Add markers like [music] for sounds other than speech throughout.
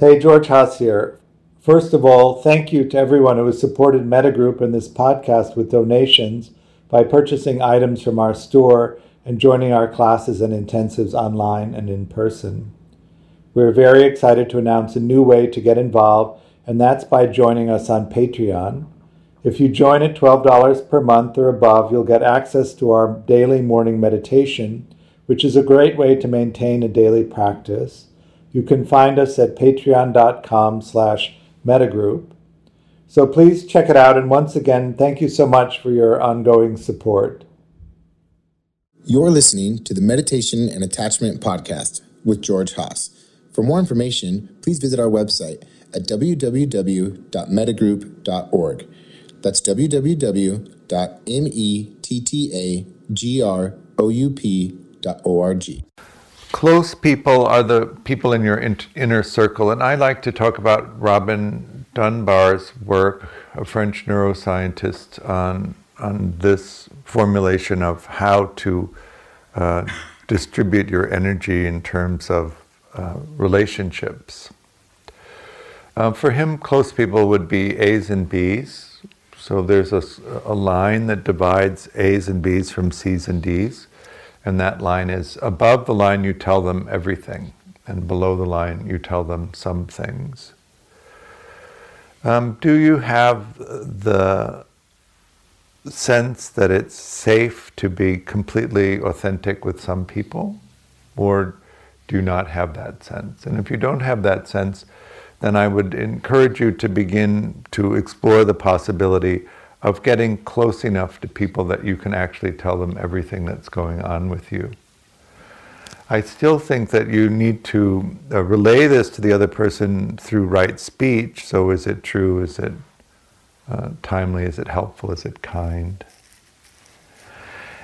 Hey, George Haas here. First of all, thank you to everyone who has supported Metta Group and this podcast with donations by purchasing items from our store and joining our classes and intensives online and in person. We're very excited to announce a new way to get involved, and that's by joining us on Patreon. If you join at $12 per month or above, you'll get access to our daily morning meditation, which is a great way to maintain a daily practice. You can find us at patreon.com slash mettagroup. So please check it out. And once again, thank you so much for your ongoing support. You're listening to the Meditation and Attachment Podcast with George Haas. For more information, please visit our website at www.mettagroup.org. That's www.mettagroup.org. Close people are the people in your in- inner circle, and I like to talk about Robin Dunbar's work, a French neuroscientist, on on this formulation of how to uh, distribute your energy in terms of uh, relationships. Uh, for him, close people would be A's and B's. So there's a, a line that divides A's and B's from C's and D's. And that line is above the line, you tell them everything, and below the line, you tell them some things. Um, do you have the sense that it's safe to be completely authentic with some people? Or do you not have that sense? And if you don't have that sense, then I would encourage you to begin to explore the possibility of getting close enough to people that you can actually tell them everything that's going on with you. I still think that you need to uh, relay this to the other person through right speech. So, is it true? Is it uh, timely? Is it helpful? Is it kind?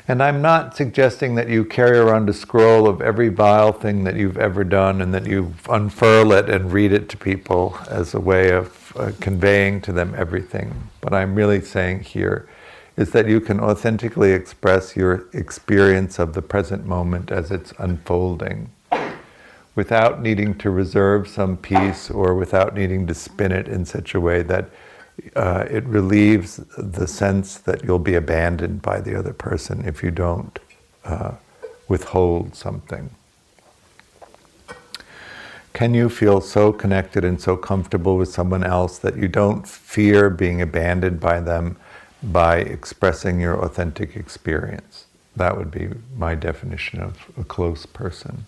And I'm not suggesting that you carry around a scroll of every vile thing that you've ever done and that you unfurl it and read it to people as a way of uh, conveying to them everything. What I'm really saying here is that you can authentically express your experience of the present moment as it's unfolding without needing to reserve some piece or without needing to spin it in such a way that uh, it relieves the sense that you'll be abandoned by the other person if you don't uh, withhold something. Can you feel so connected and so comfortable with someone else that you don't fear being abandoned by them by expressing your authentic experience? That would be my definition of a close person.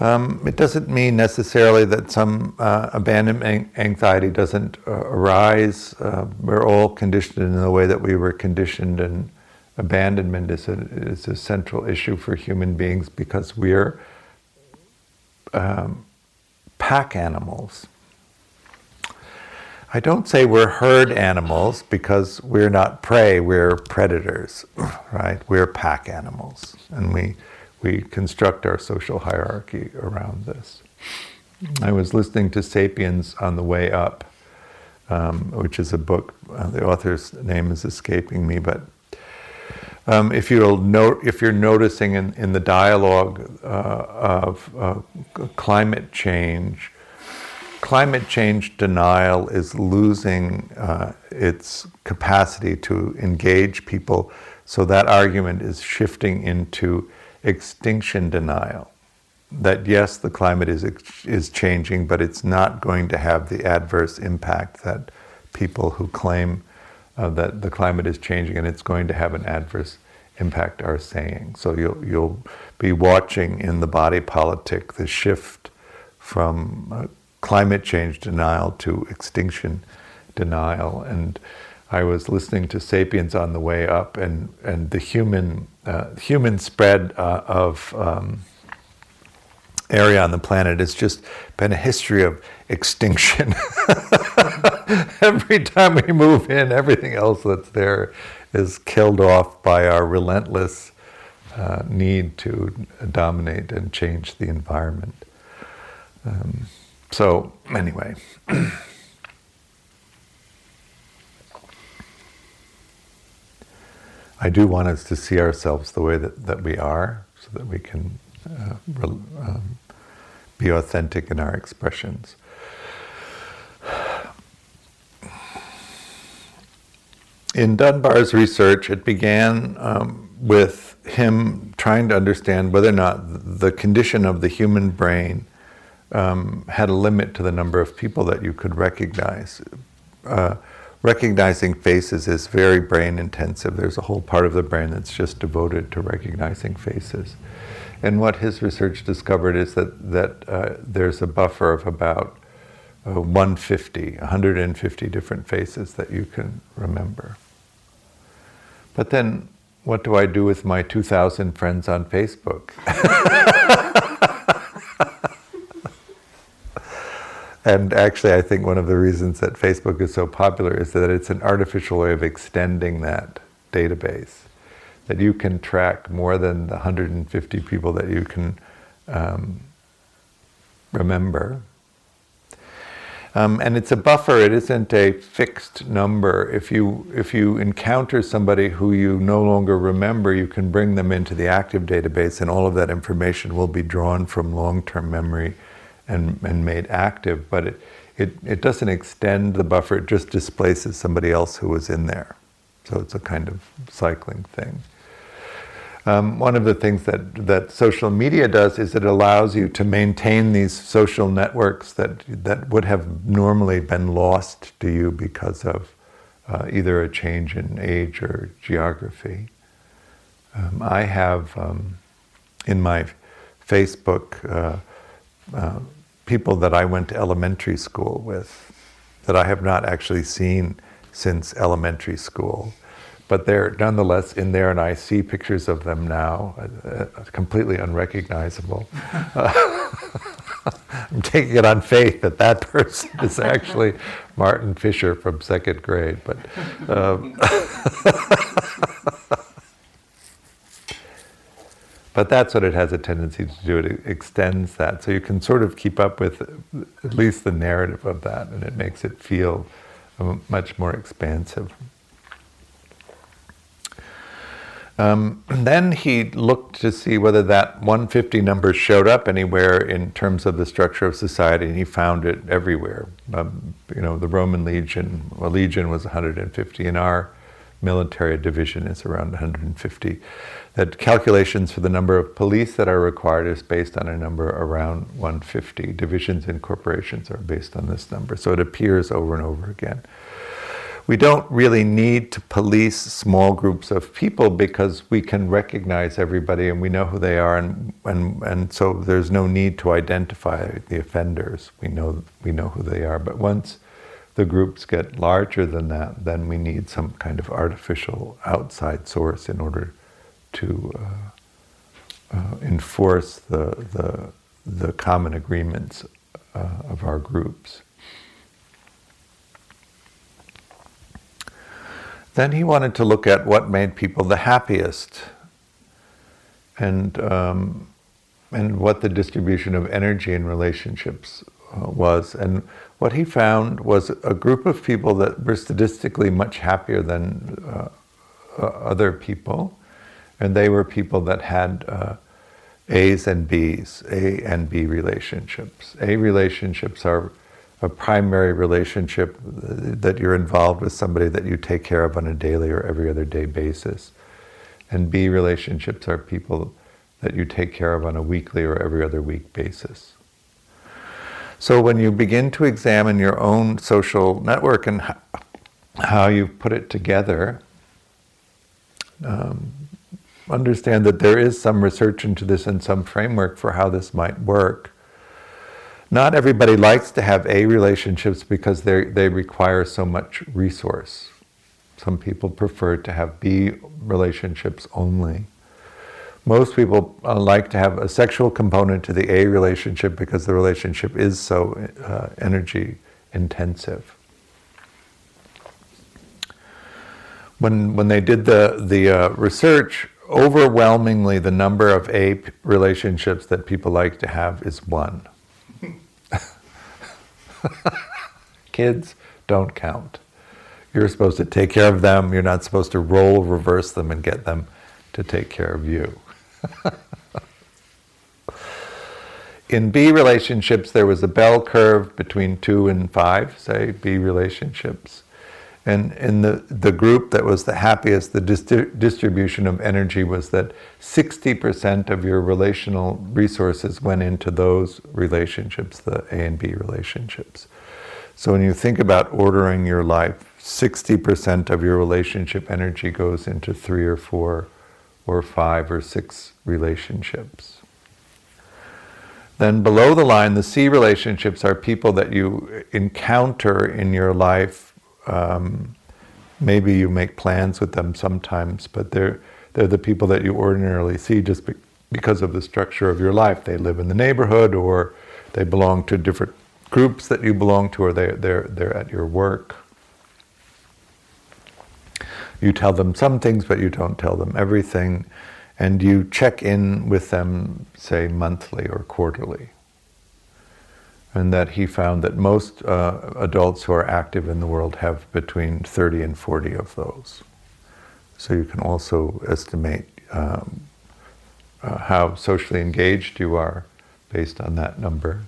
Um, it doesn't mean necessarily that some uh, abandonment anxiety doesn't uh, arise. Uh, we're all conditioned in the way that we were conditioned, and abandonment is a, is a central issue for human beings because we're um, pack animals. I don't say we're herd animals because we're not prey, we're predators, [laughs] right? We're pack animals, and we we construct our social hierarchy around this. I was listening to Sapiens on the way up, um, which is a book. Uh, the author's name is escaping me, but um, if you'll note, if you're noticing in, in the dialogue uh, of uh, climate change, climate change denial is losing uh, its capacity to engage people. So that argument is shifting into extinction denial. That yes, the climate is, is changing, but it's not going to have the adverse impact that people who claim uh, that the climate is changing and it's going to have an adverse impact are saying. So you'll, you'll be watching in the body politic the shift from uh, climate change denial to extinction denial. And I was listening to Sapiens on the way up, and, and the human uh, human spread uh, of um, area on the planet has just been a history of extinction. [laughs] [laughs] Every time we move in, everything else that's there is killed off by our relentless uh, need to dominate and change the environment. Um, so, anyway. [clears throat] I do want us to see ourselves the way that, that we are so that we can uh, um, be authentic in our expressions. In Dunbar's research, it began um, with him trying to understand whether or not the condition of the human brain um, had a limit to the number of people that you could recognize. Uh, recognizing faces is very brain intensive. There's a whole part of the brain that's just devoted to recognizing faces. And what his research discovered is that, that uh, there's a buffer of about uh, 150, 150 different faces that you can remember. But then, what do I do with my 2,000 friends on Facebook? [laughs] And actually, I think one of the reasons that Facebook is so popular is that it's an artificial way of extending that database. That you can track more than the 150 people that you can um, remember. Um, and it's a buffer, it isn't a fixed number. If you, if you encounter somebody who you no longer remember, you can bring them into the active database, and all of that information will be drawn from long term memory and, and made active, but it, it, it doesn't extend the buffer, it just displaces somebody else who was in there. So it's a kind of cycling thing. Um, one of the things that, that social media does is it allows you to maintain these social networks that, that would have normally been lost to you because of uh, either a change in age or geography. Um, I have um, in my Facebook uh, uh, people that I went to elementary school with that I have not actually seen since elementary school. But they're nonetheless in there, and I see pictures of them now, uh, uh, completely unrecognizable. Uh, [laughs] I'm taking it on faith that that person is actually Martin Fisher from second grade. But um, [laughs] But that's what it has a tendency to do. It extends that. So you can sort of keep up with at least the narrative of that, and it makes it feel much more expansive. Um, [clears throat] then he looked to see whether that 150 number showed up anywhere in terms of the structure of society, and he found it everywhere. Um, you know, the Roman legion, a legion was 150, and our military division is around 150 that calculations for the number of police that are required is based on a number around 150. Divisions and corporations are based on this number, so it appears over and over again. We don't really need to police small groups of people because we can recognize everybody and we know who they are, and, and, and so there's no need to identify the offenders. We know, we know who they are. But once the groups get larger than that, then we need some kind of artificial outside source in order to uh, uh, enforce the, the, the common agreements uh, of our groups. Then he wanted to look at what made people the happiest and, um, and what the distribution of energy in relationships uh, was. And what he found was a group of people that were statistically much happier than uh, uh other people and they were people that had uh, A's and B's, A and B relationships. A relationships are a primary relationship that you're involved with somebody that you take care of on a daily or every other day basis. And B relationships are people that you take care of on a weekly or every other week basis. So when you begin to examine your own social network and how you put it together, um, understand that there is some research into this and some framework for how this might work. Not everybody likes to have A relationships because they they require so much resource. Some people prefer to have B relationships only. Most people uh, like to have a sexual component to the A relationship because the relationship is so uh, energy intensive. When, when they did the, the uh, research, overwhelmingly the number of A relationships that people like to have is one. [laughs] Kids don't count. You're supposed to take care of them. You're not supposed to roll, reverse them and get them to take care of you. [laughs] in B relationships, there was a bell curve between two and five, say, B relationships. And in the, the group that was the happiest, the distribution of energy was that 60% of your relational resources went into those relationships, the A and B relationships. So when you think about ordering your life, 60% of your relationship energy goes into three or four or five or six relationships. Then below the line, the C relationships are people that you encounter in your life. Um, maybe you make plans with them sometimes, but they're, they're the people that you ordinarily see just be, because of the structure of your life. They live in the neighborhood or they belong to different groups that you belong to or they're, they're, they're at your work. You tell them some things, but you don't tell them everything and you check in with them, say, monthly or quarterly. And that he found that most uh, adults who are active in the world have between 30 and 40 of those. So you can also estimate um, uh, how socially engaged you are based on that number.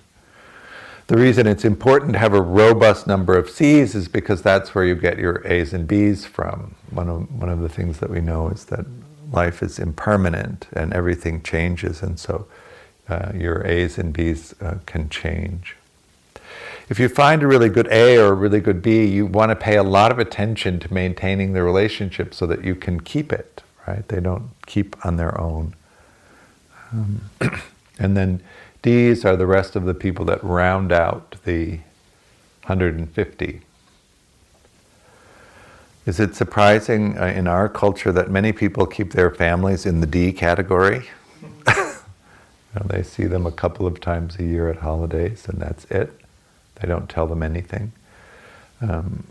The reason it's important to have a robust number of C's is because that's where you get your A's and B's from. One of, one of the things that we know is that life is impermanent and everything changes, and so uh, your A's and B's uh, can change. If you find a really good A or a really good B, you want to pay a lot of attention to maintaining the relationship so that you can keep it, right? They don't keep on their own. Um, [clears throat] and then D's are the rest of the people that round out the 150 is it surprising uh, in our culture that many people keep their families in the D category? They see them a couple of times a year at holidays, and that's it. They don't tell them anything. Um,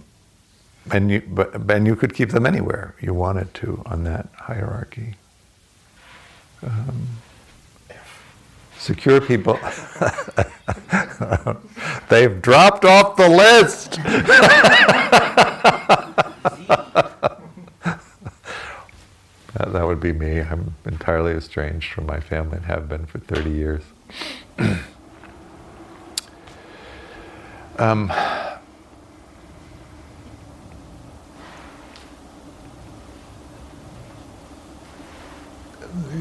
and you, but, and you could keep them anywhere you wanted to on that hierarchy. Um, secure people, [laughs] they've dropped off the list. [laughs] that, that would be me. I'm entirely estranged from my family and have been for 30 years. [clears throat] um,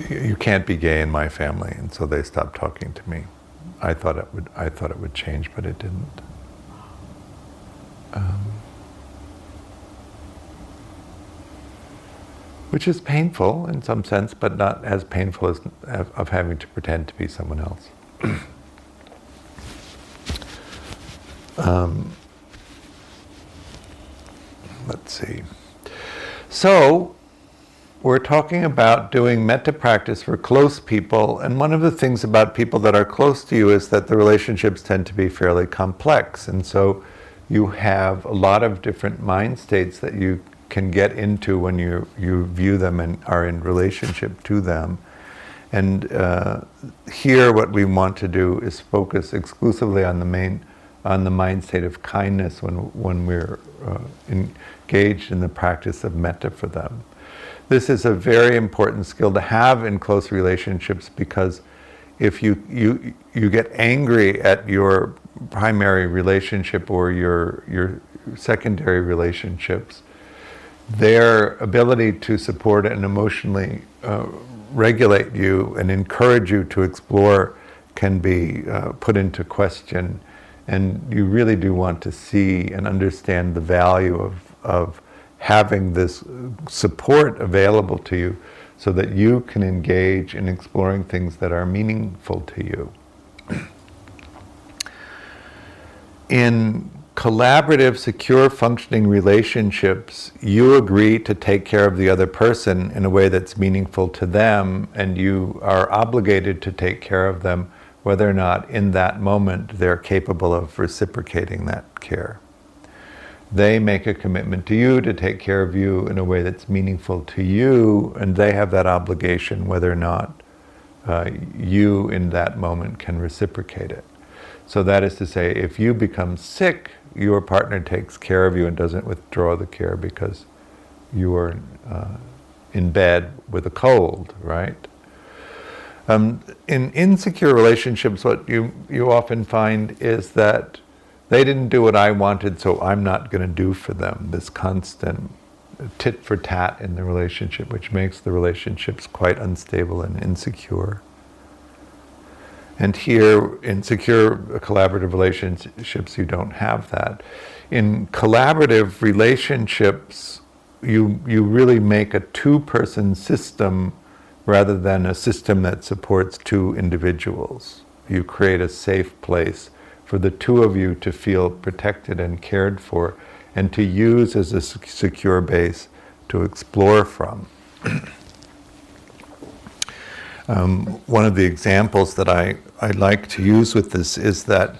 you can't be gay in my family, and so they stopped talking to me. I thought it would. I thought it would change, but it didn't. Um, which is painful in some sense, but not as painful as of having to pretend to be someone else. [clears throat] um, let's see. So, we're talking about doing metta practice for close people, and one of the things about people that are close to you is that the relationships tend to be fairly complex, and so you have a lot of different mind states that you can get into when you, you view them and are in relationship to them. And uh, here, what we want to do is focus exclusively on the main, on the mind state of kindness when, when we're uh, engaged in the practice of metta for them. This is a very important skill to have in close relationships because if you, you, you get angry at your primary relationship or your, your secondary relationships, their ability to support and emotionally uh, regulate you and encourage you to explore can be uh, put into question. And you really do want to see and understand the value of, of having this support available to you so that you can engage in exploring things that are meaningful to you. [clears throat] In collaborative, secure, functioning relationships, you agree to take care of the other person in a way that's meaningful to them, and you are obligated to take care of them whether or not in that moment they're capable of reciprocating that care. They make a commitment to you to take care of you in a way that's meaningful to you, and they have that obligation whether or not uh, you in that moment can reciprocate it. So, that is to say, if you become sick your partner takes care of you and doesn't withdraw the care because you are uh, in bed with a cold, right? Um, in insecure relationships, what you, you often find is that they didn't do what I wanted, so I'm not going to do for them. This constant tit for tat in the relationship, which makes the relationships quite unstable and insecure. And here, in secure collaborative relationships, you don't have that. In collaborative relationships, you, you really make a two person system rather than a system that supports two individuals. You create a safe place for the two of you to feel protected and cared for and to use as a secure base to explore from. [clears throat] um, one of the examples that I, I like to use with this is that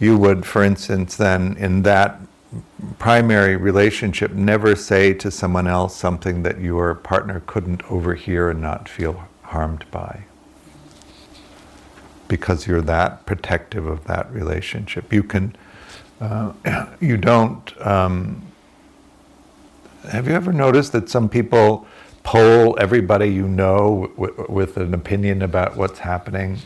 you would, for instance, then in that primary relationship, never say to someone else something that your partner couldn't overhear and not feel harmed by because you're that protective of that relationship. You can, uh, [clears throat] you don't. Um, have you ever noticed that some people poll everybody you know w- with an opinion about what's happening?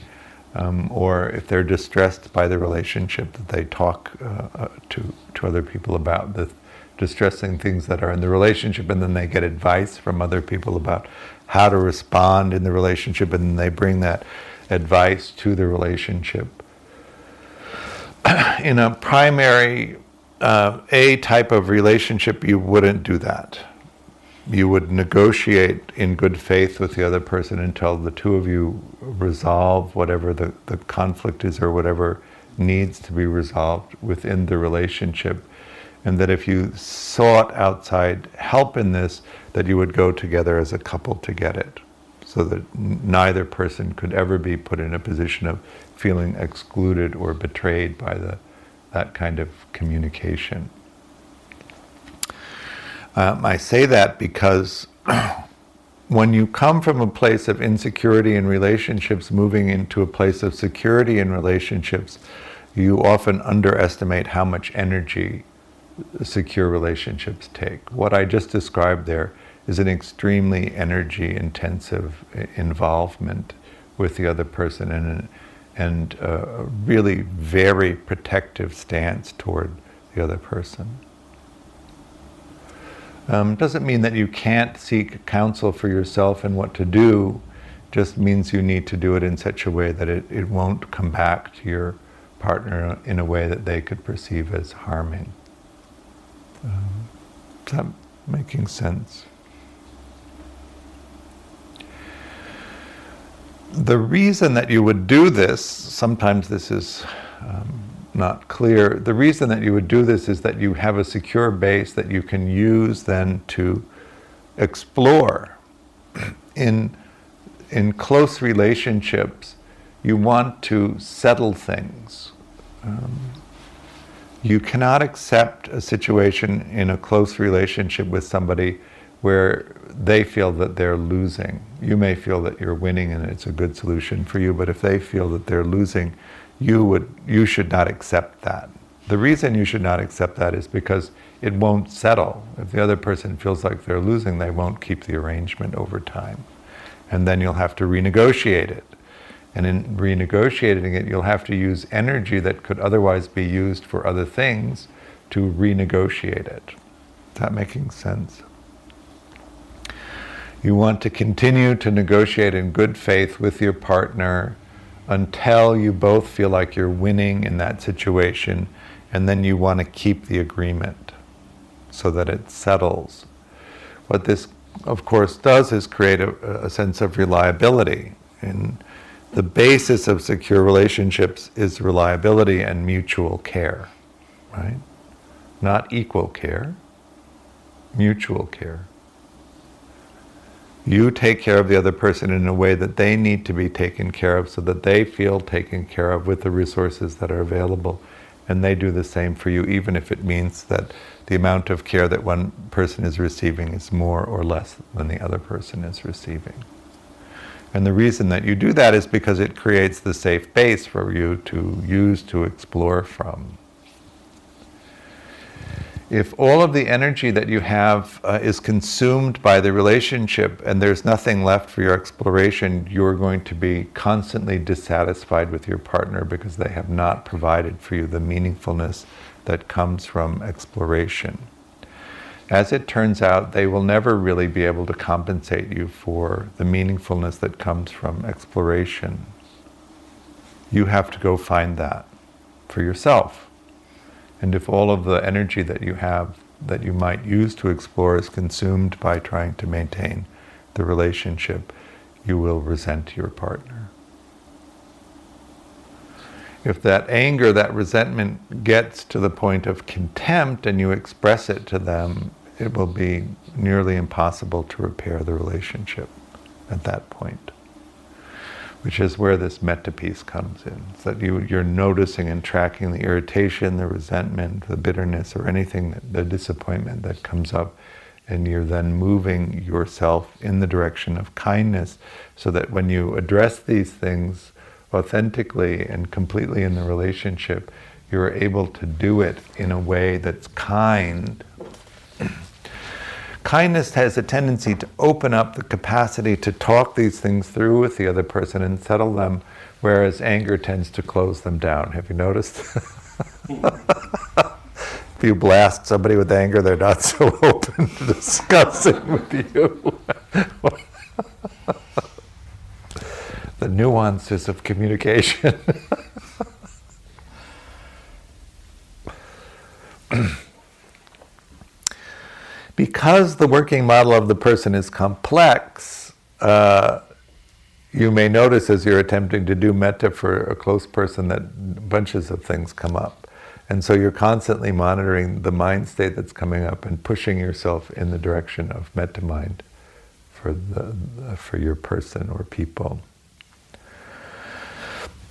Um, or if they're distressed by the relationship, that they talk uh, uh, to, to other people about the distressing things that are in the relationship, and then they get advice from other people about how to respond in the relationship, and then they bring that advice to the relationship. [clears throat] in a primary uh, A type of relationship, you wouldn't do that. You would negotiate in good faith with the other person until the two of you resolve whatever the, the conflict is or whatever needs to be resolved within the relationship. And that if you sought outside help in this, that you would go together as a couple to get it so that neither person could ever be put in a position of feeling excluded or betrayed by the, that kind of communication. Um, I say that because [clears throat] when you come from a place of insecurity in relationships, moving into a place of security in relationships, you often underestimate how much energy secure relationships take. What I just described there is an extremely energy intensive involvement with the other person and, and a really very protective stance toward the other person. Um, doesn't mean that you can't seek counsel for yourself and what to do, just means you need to do it in such a way that it, it won't come back to your partner in a way that they could perceive as harming. Um, is that making sense? the reason that you would do this, sometimes this is um, not clear, the reason that you would do this is that you have a secure base that you can use then to explore. [clears throat] In, in close relationships, you want to settle things. Um, you cannot accept a situation in a close relationship with somebody where they feel that they're losing. You may feel that you're winning and it's a good solution for you, but if they feel that they're losing, you would you should not accept that. The reason you should not accept that is because it won't settle. If the other person feels like they're losing, they won't keep the arrangement over time. And then you'll have to renegotiate it. And in renegotiating it, you'll have to use energy that could otherwise be used for other things to renegotiate it. Is that making sense? You want to continue to negotiate in good faith with your partner until you both feel like you're winning in that situation, and then you want to keep the agreement so that it settles. What this, of course, does is create a, a sense of reliability. And the basis of secure relationships is reliability and mutual care, right? Not equal care, mutual care. You take care of the other person in a way that they need to be taken care of so that they feel taken care of with the resources that are available. And they do the same for you, even if it means that the amount of care that one person is receiving is more or less than the other person is receiving. And the reason that you do that is because it creates the safe base for you to use to explore from. If all of the energy that you have uh, is consumed by the relationship and there's nothing left for your exploration, you're going to be constantly dissatisfied with your partner because they have not provided for you the meaningfulness that comes from exploration. As it turns out, they will never really be able to compensate you for the meaningfulness that comes from exploration. You have to go find that for yourself. And if all of the energy that you have that you might use to explore is consumed by trying to maintain the relationship, you will resent your partner. If that anger, that resentment gets to the point of contempt and you express it to them, it will be nearly impossible to repair the relationship at that point which is where this metta piece comes in. So that you, you're noticing and tracking the irritation, the resentment, the bitterness, or anything, that, the disappointment that comes up, and you're then moving yourself in the direction of kindness so that when you address these things authentically and completely in the relationship, you're able to do it in a way that's kind Kindness has a tendency to open up the capacity to talk these things through with the other person and settle them, whereas anger tends to close them down. Have you noticed? [laughs] if you blast somebody with anger, they're not so [laughs] open to discussing with you. [laughs] the nuances of communication. [clears throat] because the working model of the person is complex, uh, you may notice as you're attempting to do metta for a close person that bunches of things come up. And so you're constantly monitoring the mind state that's coming up and pushing yourself in the direction of metta mind for, the, for your person or people.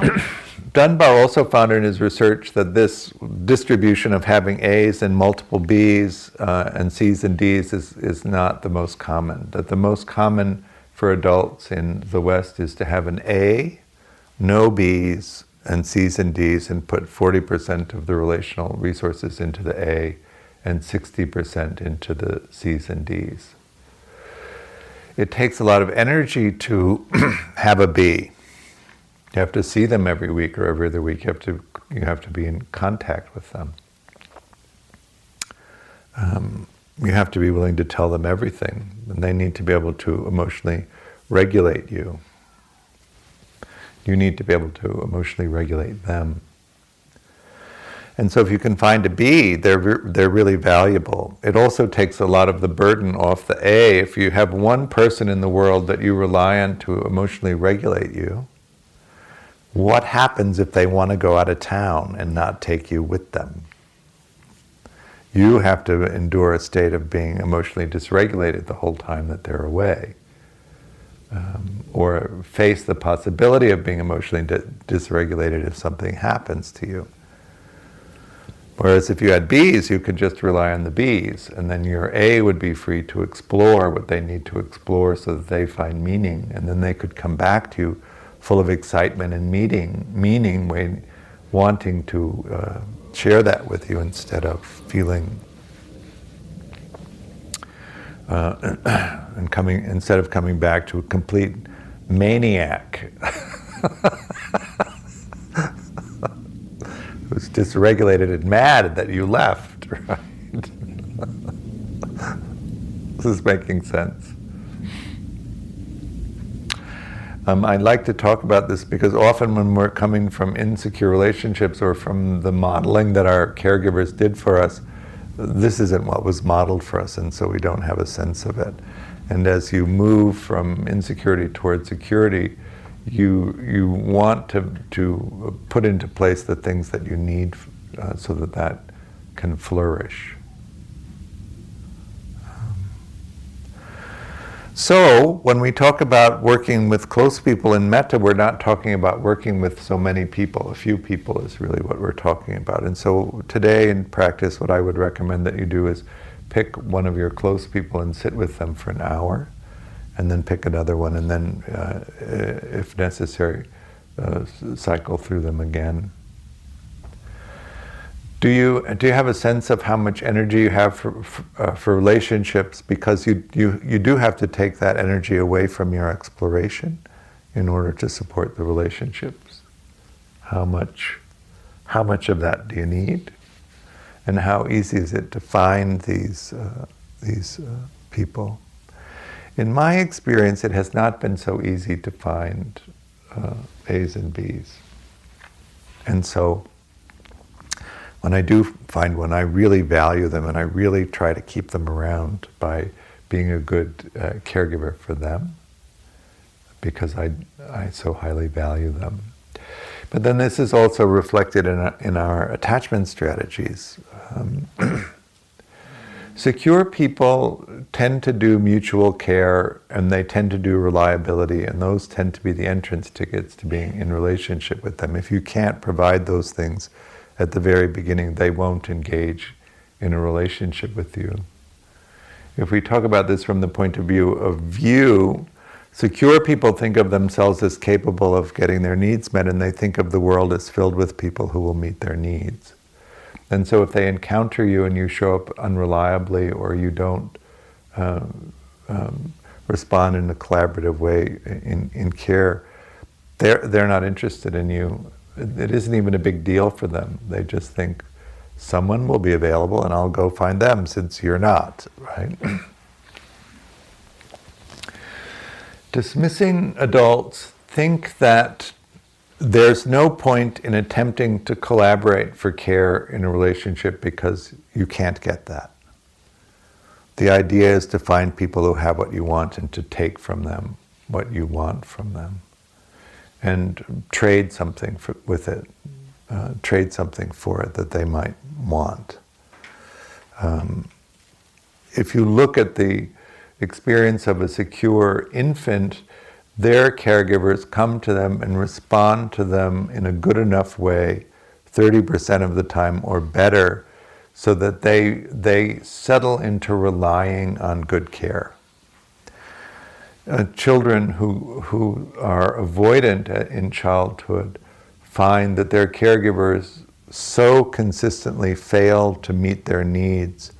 [clears throat] Dunbar also found in his research that this distribution of having A's and multiple B's uh, and C's and D's is, is not the most common. That the most common for adults in the West is to have an A, no B's, and C's and D's, and put 40% of the relational resources into the A and 60% into the C's and D's. It takes a lot of energy to [clears throat] have a B you have to see them every week or every other week. You have to you have to be in contact with them. Um, you have to be willing to tell them everything, and they need to be able to emotionally regulate you. You need to be able to emotionally regulate them. And so, if you can find a B, they're they're really valuable. It also takes a lot of the burden off the A. If you have one person in the world that you rely on to emotionally regulate you, what happens if they want to go out of town and not take you with them? You have to endure a state of being emotionally dysregulated the whole time that they're away. Um, or face the possibility of being emotionally di- dysregulated if something happens to you. Whereas if you had bees, you could just rely on the bees, and then your A would be free to explore what they need to explore so that they find meaning, and then they could come back to you full of excitement and meeting, meaning, when, wanting to uh, share that with you instead of feeling uh, [clears throat] and coming instead of coming back to a complete maniac [laughs] who's dysregulated and mad that you left. [laughs] Right? [laughs] this is making sense. Um, I like to talk about this because often when we're coming from insecure relationships or from the modeling that our caregivers did for us, this isn't what was modeled for us, and so we don't have a sense of it. And as you move from insecurity toward security, you you want to to put into place the things that you need uh, so that that can flourish. So, when we talk about working with close people in metta, we're not talking about working with so many people. A few people is really what we're talking about. And so, today in practice, what I would recommend that you do is pick one of your close people and sit with them for an hour, and then pick another one, and then, uh, if necessary, uh, cycle through them again. Do you do you have a sense of how much energy you have for for, uh, for relationships? Because you, you you do have to take that energy away from your exploration in order to support the relationships. How much how much of that do you need? And how easy is it to find these uh, these uh, people? In my experience, it has not been so easy to find uh, A's and B's. And so when I do find when I really value them and I really try to keep them around by being a good uh, caregiver for them because I, I so highly value them. But then this is also reflected in, our, in our attachment strategies. Um, [clears throat] secure people tend to do mutual care and they tend to do reliability, and those tend to be the entrance tickets to being in relationship with them. If you can't provide those things, at the very beginning, they won't engage in a relationship with you. If we talk about this from the point of view of view, secure people think of themselves as capable of getting their needs met, and they think of the world as filled with people who will meet their needs. And so if they encounter you and you show up unreliably or you don't um, um, respond in a collaborative way in, in care, they're, they're not interested in you it isn't even a big deal for them. They just think someone will be available and I'll go find them since you're not, right? [clears throat] Dismissing adults think that there's no point in attempting to collaborate for care in a relationship because you can't get that. The idea is to find people who have what you want and to take from them what you want from them and trade something for, with it, uh, trade something for it that they might want. Um, if you look at the experience of a secure infant, their caregivers come to them and respond to them in a good enough way, 30% of the time or better, so that they, they settle into relying on good care uh, children who, who are avoidant in childhood find that their caregivers so consistently fail to meet their needs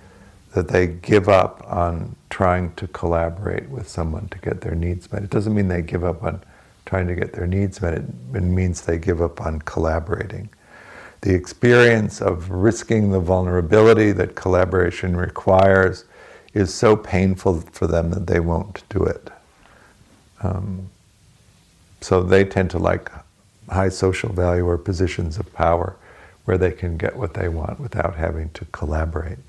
that they give up on trying to collaborate with someone to get their needs met. It doesn't mean they give up on trying to get their needs met, it means they give up on collaborating. The experience of risking the vulnerability that collaboration requires is so painful for them that they won't do it. Um, so they tend to like high social value or positions of power where they can get what they want without having to collaborate.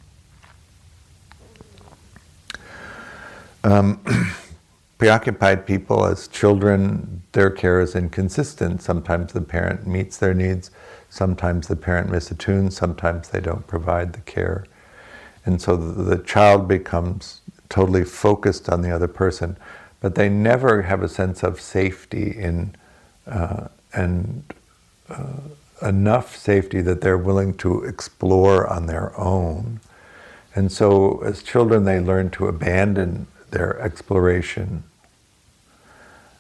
Um, [clears throat] preoccupied people, as children, their care is inconsistent. Sometimes the parent meets their needs, sometimes the parent misattunes, sometimes they don't provide the care. And so the, the child becomes totally focused on the other person but they never have a sense of safety in uh, and uh, enough safety that they're willing to explore on their own. And so, as children, they learn to abandon their exploration.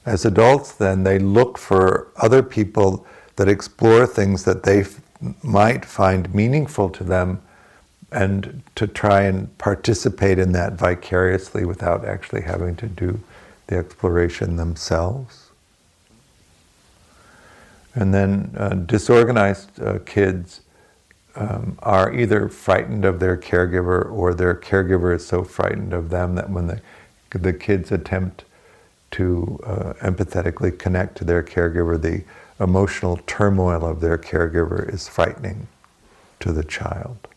As adults, then, they look for other people that explore things that they f- might find meaningful to them and to try and participate in that vicariously without actually having to do the exploration themselves. And then uh, disorganized uh, kids um, are either frightened of their caregiver or their caregiver is so frightened of them that when the, the kids attempt to uh, empathetically connect to their caregiver, the emotional turmoil of their caregiver is frightening to the child,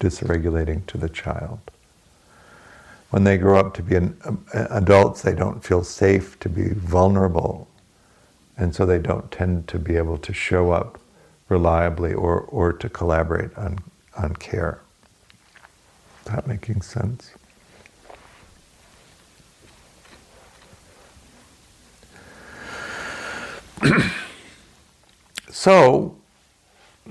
dysregulating to the child when they grow up to be an, uh, adults, they don't feel safe to be vulnerable. And so they don't tend to be able to show up reliably or, or to collaborate on, on care. Is that making sense? [clears throat] so,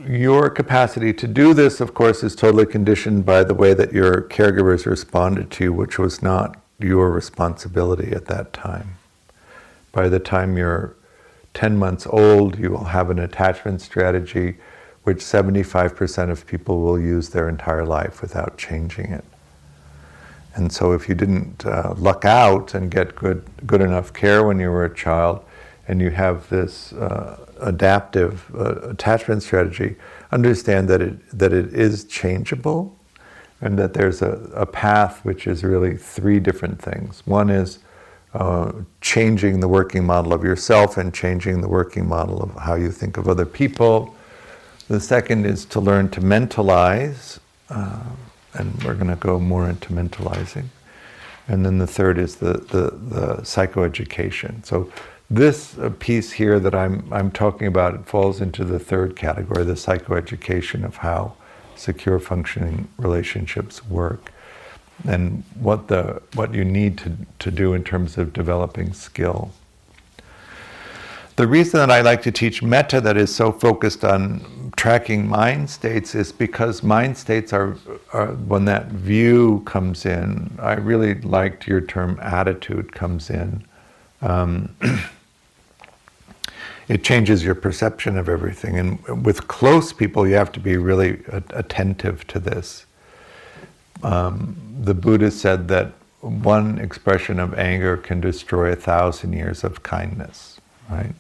your capacity to do this, of course, is totally conditioned by the way that your caregivers responded to you, which was not your responsibility at that time. By the time you're 10 months old, you will have an attachment strategy which 75% of people will use their entire life without changing it. And so, if you didn't uh, luck out and get good, good enough care when you were a child, and you have this uh, adaptive uh, attachment strategy, understand that it, that it is changeable and that there's a, a path which is really three different things. One is uh, changing the working model of yourself and changing the working model of how you think of other people. The second is to learn to mentalize. Uh, and we're going to go more into mentalizing. And then the third is the, the, the psychoeducation. So this uh, piece here that I'm, I'm talking about it falls into the third category, the psychoeducation of how secure functioning relationships work and what, the, what you need to, to do in terms of developing skill. The reason that I like to teach metta that is so focused on tracking mind states is because mind states are, are, when that view comes in. I really liked your term attitude comes in. Um, [clears throat] it changes your perception of everything. And with close people, you have to be really attentive to this. Um, the Buddha said that one expression of anger can destroy a thousand years of kindness, right?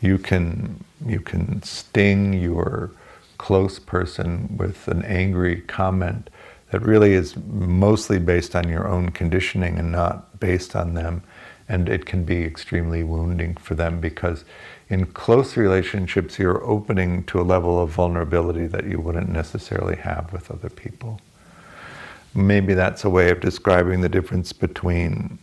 you can you can sting your close person with an angry comment that really is mostly based on your own conditioning and not based on them and it can be extremely wounding for them because in close relationships you're opening to a level of vulnerability that you wouldn't necessarily have with other people. Maybe that's a way of describing the difference between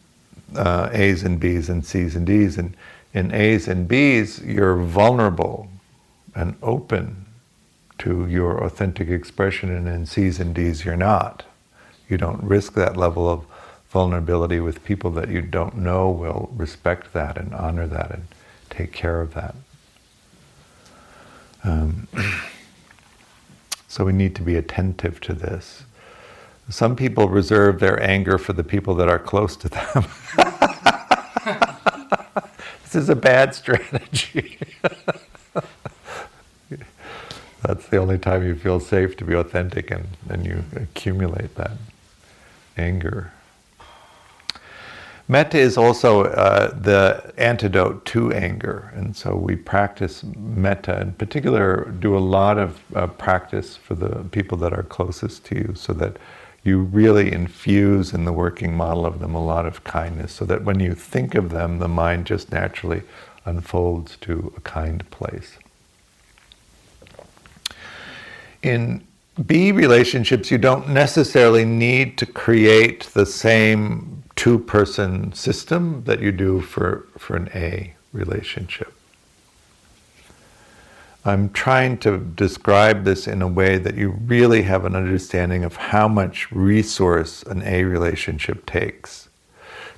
uh, a's and b's and c's and d's. And in A's and B's, you're vulnerable and open to your authentic expression, and in C's and D's, you're not. You don't risk that level of vulnerability with people that you don't know will respect that and honor that and take care of that. Um, [clears throat] so we need to be attentive to this. Some people reserve their anger for the people that are close to them. [laughs] This is a bad strategy. [laughs] That's the only time you feel safe to be authentic and, and you accumulate that anger. Metta is also uh, the antidote to anger, and so we practice metta. In particular, do a lot of uh, practice for the people that are closest to you, so that you really infuse in the working model of them a lot of kindness so that when you think of them, the mind just naturally unfolds to a kind place. In B relationships, you don't necessarily need to create the same two person system that you do for, for an A relationship. I'm trying to describe this in a way that you really have an understanding of how much resource an A relationship takes.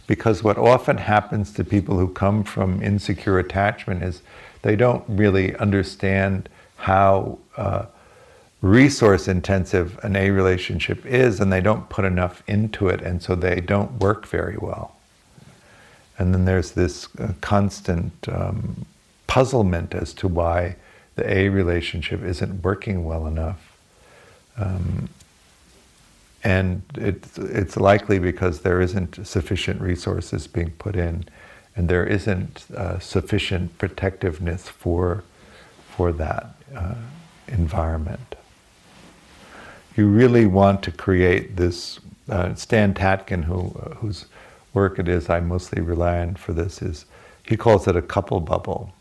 Because what often happens to people who come from insecure attachment is they don't really understand how uh, resource intensive an A relationship is, and they don't put enough into it, and so they don't work very well. And then there's this uh, constant um, puzzlement as to why the A relationship isn't working well enough. Um, and it's, it's likely because there isn't sufficient resources being put in and there isn't uh, sufficient protectiveness for, for that uh, environment. You really want to create this. Uh, Stan Tatkin, who, uh, whose work it is I mostly rely on for this, is he calls it a couple bubble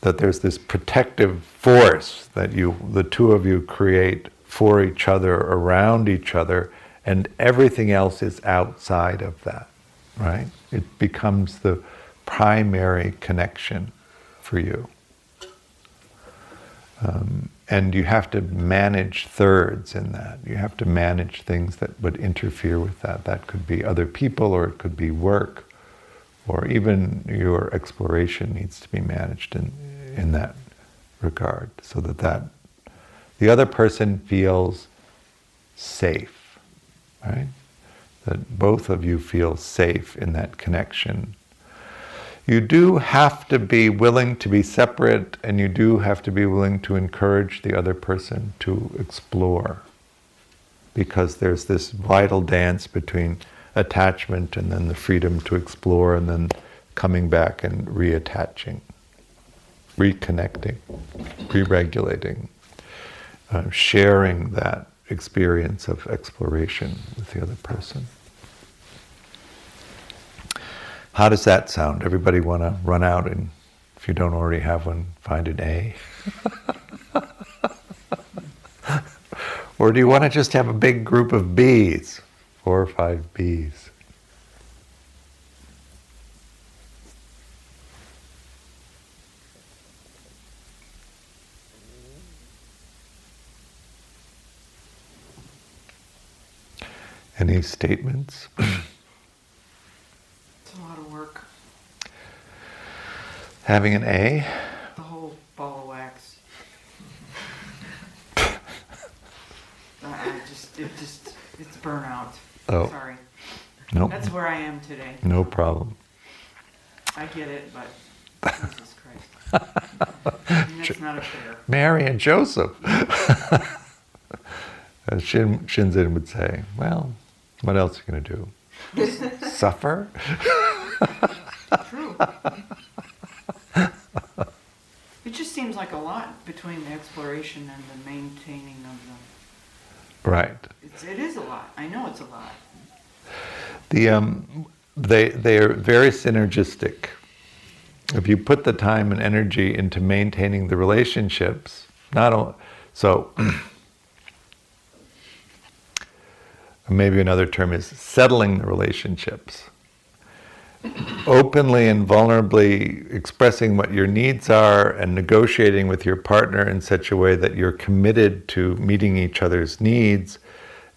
that there's this protective force that you, the two of you, create for each other, around each other, and everything else is outside of that, right? It becomes the primary connection for you. Um, and you have to manage thirds in that. You have to manage things that would interfere with that. That could be other people, or it could be work, or even your exploration needs to be managed in, in that regard so that, that the other person feels safe, right? That both of you feel safe in that connection. You do have to be willing to be separate and you do have to be willing to encourage the other person to explore because there's this vital dance between attachment and then the freedom to explore and then coming back and reattaching, reconnecting, re regulating, uh, sharing that experience of exploration with the other person. How does that sound? Everybody want to run out and, if you don't already have one, find an A? [laughs] or do you want to just have a big group of B's? Four or five B's. Any statements? [clears throat] Having an A? The whole ball of wax. [laughs] Uh, I just, it just, it's burnout. Oh. Sorry. Nope. That's where I am today. No problem. I get it, but Jesus Christ. [laughs] that's not a fair. Mary and Joseph. [laughs] As Shin, Shinzen would say, well, what else are you going to do? Suffer? True. It just seems like a lot between the exploration and the maintaining of them. Right. It's, it is a lot. I know it's a lot. The um, they they are very synergistic. If you put the time and energy into maintaining the relationships, not only so. [clears throat] maybe another term is settling the relationships openly and vulnerably expressing what your needs are and negotiating with your partner in such a way that you're committed to meeting each other's needs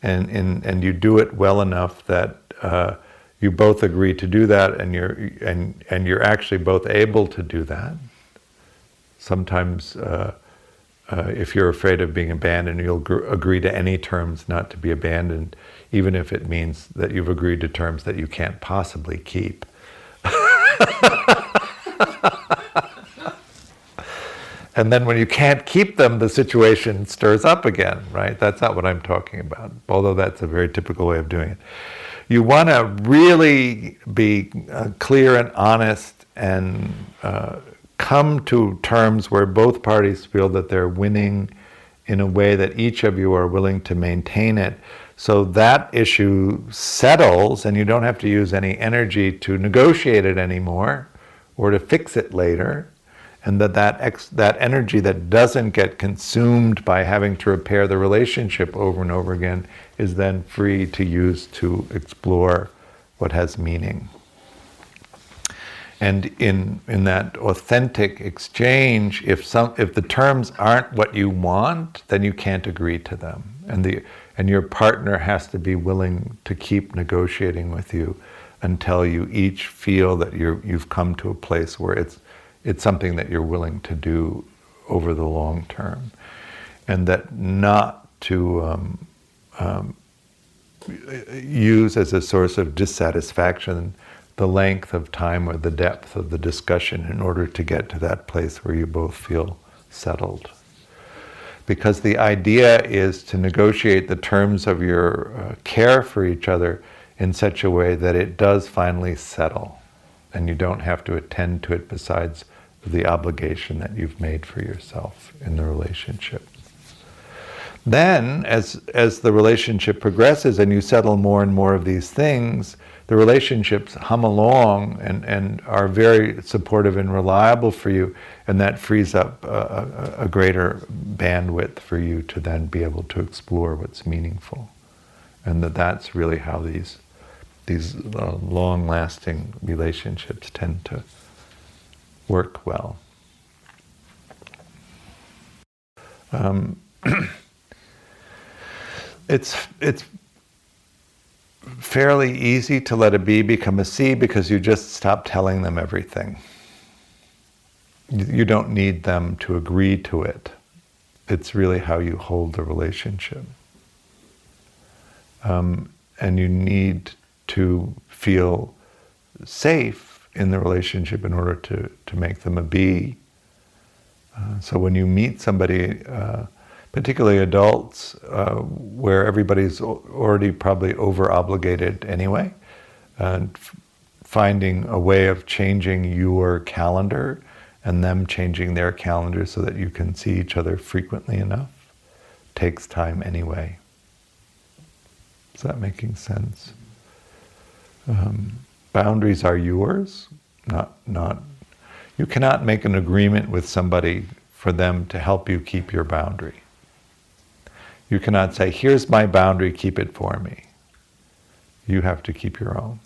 and, and, and you do it well enough that uh, you both agree to do that and you're, and, and you're actually both able to do that. Sometimes, uh, uh, if you're afraid of being abandoned, you'll gr- agree to any terms not to be abandoned, even if it means that you've agreed to terms that you can't possibly keep. [laughs] and then when you can't keep them, the situation stirs up again, right? That's not what I'm talking about, although that's a very typical way of doing it. You want to really be uh, clear and honest and uh, come to terms where both parties feel that they're winning in a way that each of you are willing to maintain it so that issue settles, and you don't have to use any energy to negotiate it anymore or to fix it later. And that that, ex- that energy that doesn't get consumed by having to repair the relationship over and over again is then free to use to explore what has meaning. And in, in that authentic exchange, if, some, if the terms aren't what you want, then you can't agree to them. And the, and your partner has to be willing to keep negotiating with you until you each feel that you have come to a place where it's, it's something that you're willing to do over the long term. And that not to um, um, use as a source of dissatisfaction the length of time or the depth of the discussion in order to get to that place where you both feel settled because the idea is to negotiate the terms of your uh, care for each other in such a way that it does finally settle and you don't have to attend to it besides the obligation that you've made for yourself in the relationship. Then, as, as the relationship progresses and you settle more and more of these things, the relationships hum along and, and are very supportive and reliable for you, and that frees up a, a, a greater bandwidth for you to then be able to explore what's meaningful. And that that's really how these, these uh, long lasting relationships tend to work well. Um, [clears throat] it's, it's fairly easy to let a B become a C because you just stop telling them everything. You don't need them to agree to it. It's really how you hold the relationship. Um, and you need to feel safe in the relationship in order to, to make them a B. Uh, so when you meet somebody, uh, particularly adults, uh, where everybody's already probably over obligated anyway, and f- finding a way of changing your calendar and them changing their calendar so that you can see each other frequently enough takes time anyway. Is that making sense? Um, boundaries are yours, not not. You cannot make an agreement with somebody for them to help you keep your boundary. You cannot say, "Here's my boundary, keep it for me." You have to keep your own.